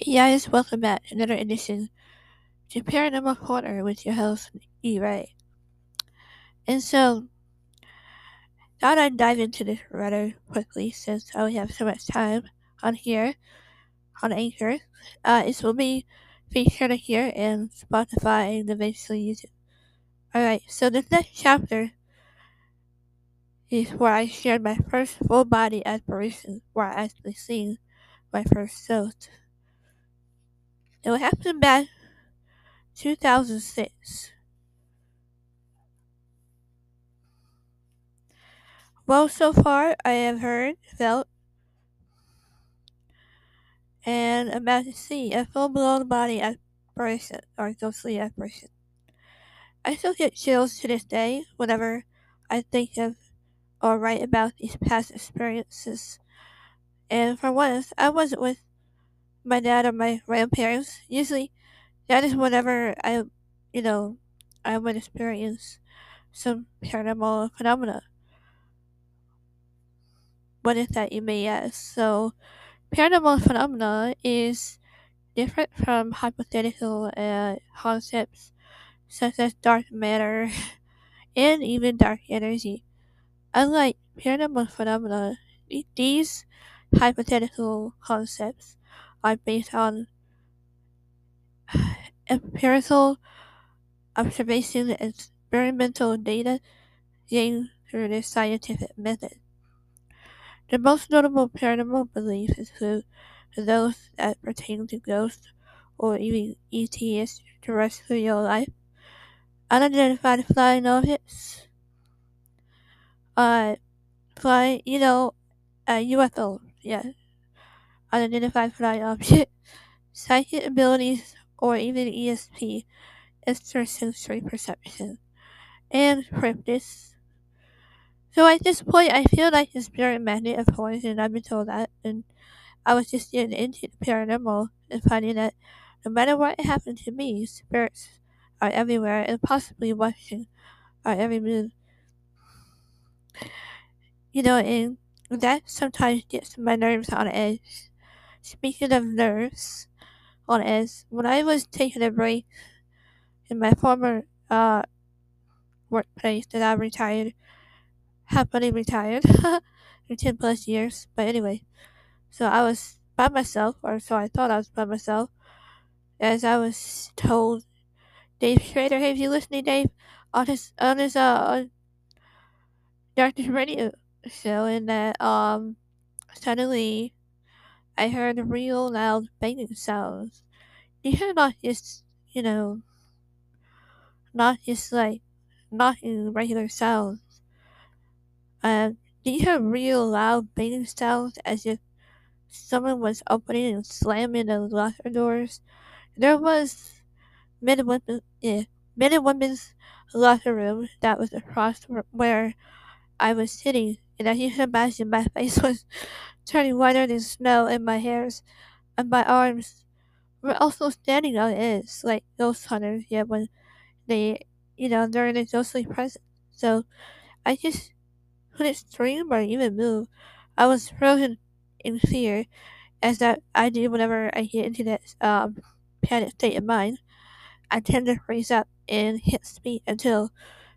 Hey guys, welcome back to another edition to Paranormal Corner with your host, E. Ray. And so, thought I'd dive into this rather quickly since I only have so much time on here, on Anchor. Uh, this will be featured here and Spotify and eventually YouTube. Alright, so this next chapter is where I shared my first full body apparition, where I actually seen my first ghost. It happened back 2006. Well, so far I have heard, felt, and about to see a full blown body apparition or ghostly apparition. I still get chills to this day whenever I think of or write about these past experiences. And for once, I wasn't with my dad or my grandparents. Usually, that is whenever I, you know, I would experience some paranormal phenomena. What is that, you may ask? So, paranormal phenomena is different from hypothetical uh, concepts such as dark matter and even dark energy. Unlike paranormal phenomena, these hypothetical concepts are based on empirical observation and experimental data gained through the scientific method. The most notable paranormal beliefs include those that pertain to ghosts or even ETS terrestrial life, unidentified flying objects, uh, flying, you know, a UFO, yeah, unidentified flying object, psychic abilities, or even ESP, extrasensory perception, and cryptids. So at this point, I feel like a spirit magnet, of course, and I've been told that, and I was just getting into the paranormal and finding that no matter what happened to me, spirits are everywhere and possibly watching our every move. You know, and that sometimes gets my nerves on edge. Speaking of nerves on edge, when I was taking a break in my former uh, workplace that I retired, happily retired for 10 plus years, but anyway, so I was by myself, or so I thought I was by myself, as I was told. Dave Schrader, hey, if you listening, Dave, on his, on his, uh, Darkness Radio show, and that, um, suddenly I heard real loud banging sounds. These are not just, you know, not just like not knocking regular sounds. Uh, these are real loud banging sounds as if someone was opening and slamming the locker doors. There was men and women, yeah, men and women's locker room that was across where I was sitting, and as you can imagine, my face was turning whiter than snow, and my hairs and my arms were also standing on edge like ghost hunters. Yeah, when they, you know, they're in a ghostly presence. So I just couldn't scream or even move. I was frozen in fear, as that I do whenever I get into that um, panic state of mind. I tend to freeze up and hit speed until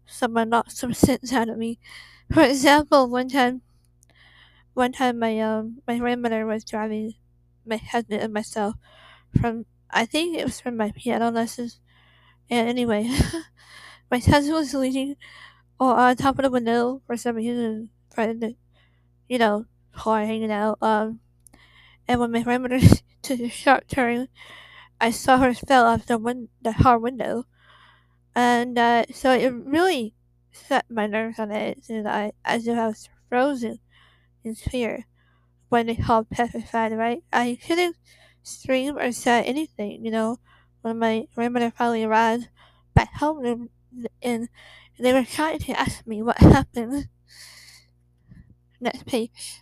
someone knocks some sense out of me. For example, one time, one time my um my grandmother was driving my husband and myself from I think it was from my piano lessons. And anyway, my husband was leaning on top of the window for some reason, trying you know, car hanging out. Um, and when my grandmother took a sharp turn, I saw her fell off the win- the car window, and uh, so it really set my nerves on edge, and I as if I was frozen in fear when they called petrified. Right, I couldn't scream or say anything. You know, when my grandmother finally arrived back home, and, they were trying to ask me what happened. Next page.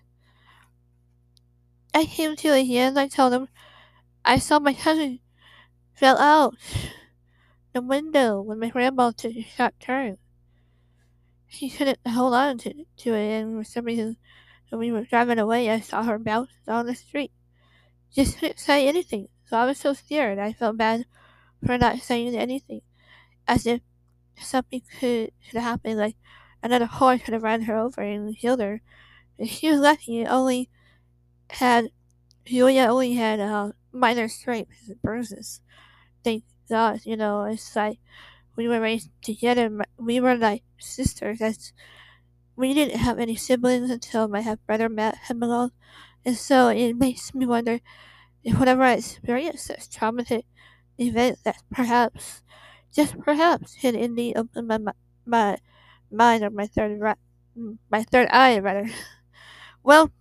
I came to a end. I told them I saw my cousin fell out the window when my grandma took a sharp turn. She couldn't hold on to, to it, and for some reason, when we were driving away, I saw her bounce on the street. Just couldn't say anything, So I was so scared. I felt bad for not saying anything, as if something could should happen, like another horse could have run her over and killed her. And she was lucky; only had Julia only had uh, minor scrapes and bruises. Thank God, you know. It's like we were raised together. We were like sisters. That's we didn't have any siblings until my half brother met him along, and so it makes me wonder if whenever I experience such traumatic event that perhaps, just perhaps, hid in the um, open my my mind or my third ra- mm, my third eye rather. Well,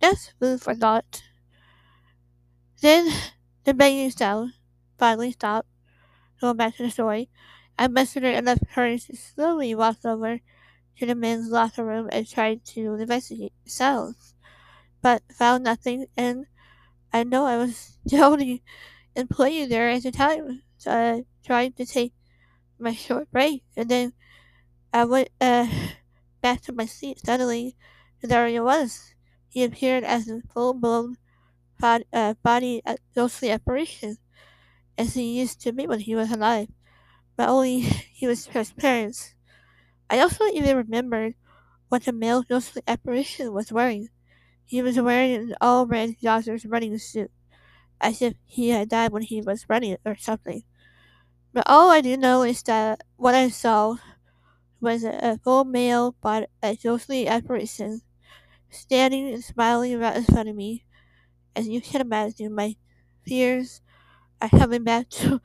that's food for thought. Then the banging sound finally stopped. Going back to the story, Enough courage to slowly walk over to the men's locker room and tried to investigate the sounds, but found nothing, and I know I was the only employee there at the time, so I tried to take my short break, and then I went uh, back to my seat. Suddenly, there he was. He appeared as a full-blown body, uh, body uh, ghostly apparition, as he used to be when he was alive, but only he was transparent. I also even remembered what the male ghostly apparition was wearing. He was wearing an all red Dodgers running suit, as if he had died when he was running or something. But all I do know is that what I saw was a full male but a ghostly apparition, standing and smiling right in front of me. As you can imagine, my fears are coming back to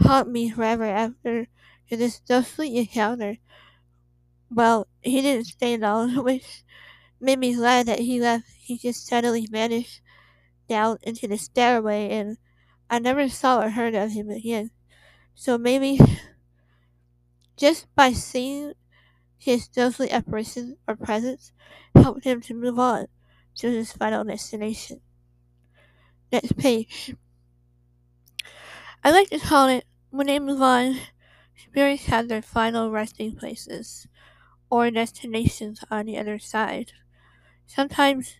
haunt me forever after this ghostly encounter. Well, he didn't stay long, which made me glad that he left. He just suddenly vanished down into the stairway, and I never saw or heard of him again. So maybe just by seeing his ghostly apparition or presence helped him to move on to his final destination. Next page. I like to call it when they move on, spirits have their final resting places or destinations on the other side. Sometimes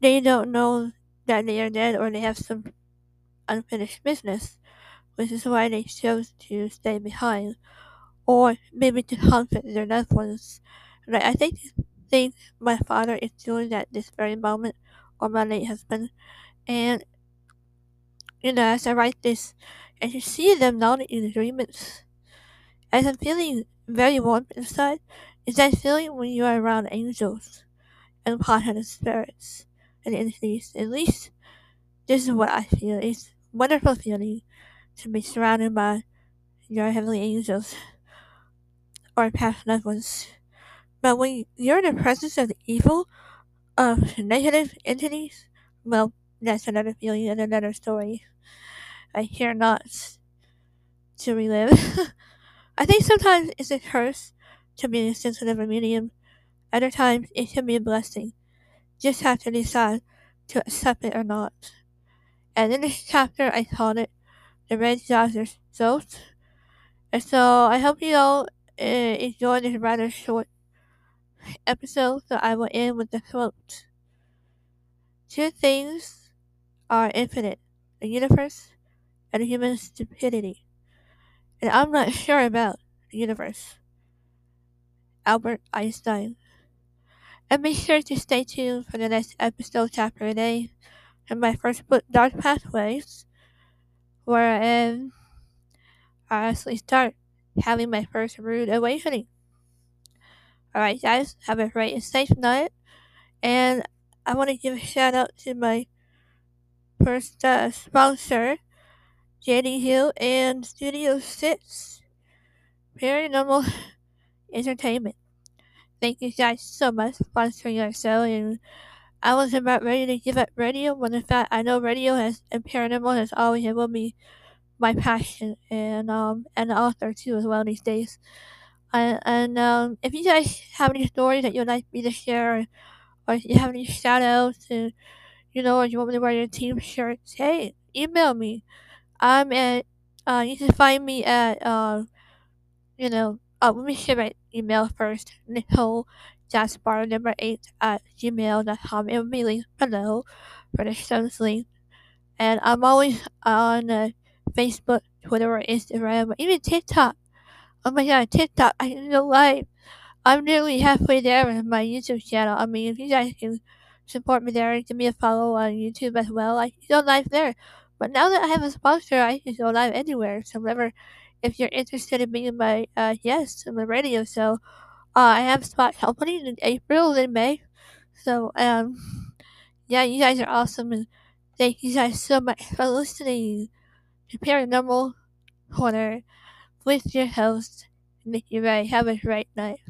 they don't know that they are dead or they have some unfinished business, which is why they chose to stay behind, or maybe to comfort their loved ones. Right? I think think my father is doing at this very moment, or my late husband, and you know, as I write this, and to see them nodding in agreement, as I'm feeling very warm inside, is that feeling when you are around angels and positive spirits and entities. At least this is what I feel. It's wonderful feeling to be surrounded by your heavenly angels or past loved ones. But when you're in the presence of the evil, of negative entities, well, that's another feeling and another story. I hear not to relive. I think sometimes it's a curse to be a sensitive medium. Other times it can be a blessing. Just have to decide to accept it or not. And in this chapter I called it The Red Dodgers Ghost. And so I hope you all uh, enjoyed this rather short episode, so I will end with the quote. Two things are infinite the universe and human stupidity. And I'm not sure about the universe. Albert Einstein. And be sure to stay tuned for the next episode chapter today in my first book, Dark Pathways, where I am I actually start having my first rude awakening. Alright guys, have a great and safe night. And I want to give a shout out to my sponsor, JD Hill and Studio 6, Paranormal Entertainment. Thank you guys so much for sponsoring our show. And I was about ready to give up radio when in fact I know radio has and paranormal has always been be my passion and um and author too as well these days. And, and um, if you guys have any stories that you'd like me to share, or, or if you have any shout outs, and you know, or you want me to wear your team shirts, hey, email me. I'm at, uh, you can find me at, uh, you know, uh, let me share my email first. Nicole Gaspard number eight at gmail.com. It will be linked below for the show's link And I'm always on uh, Facebook, Twitter, or Instagram, or even TikTok. Oh my god, TikTok, I go live. I'm nearly halfway there with my YouTube channel. I mean, if you guys can support me there and give me a follow on YouTube as well, I go live there. But now that I have a sponsor, I can go live anywhere. So if you're interested in being my uh, guest on my radio show, uh, I have spot opening in April and May. So um, yeah, you guys are awesome, and thank you guys so much for listening to Paranormal Corner with your host, Nikki Rae. Have a great night.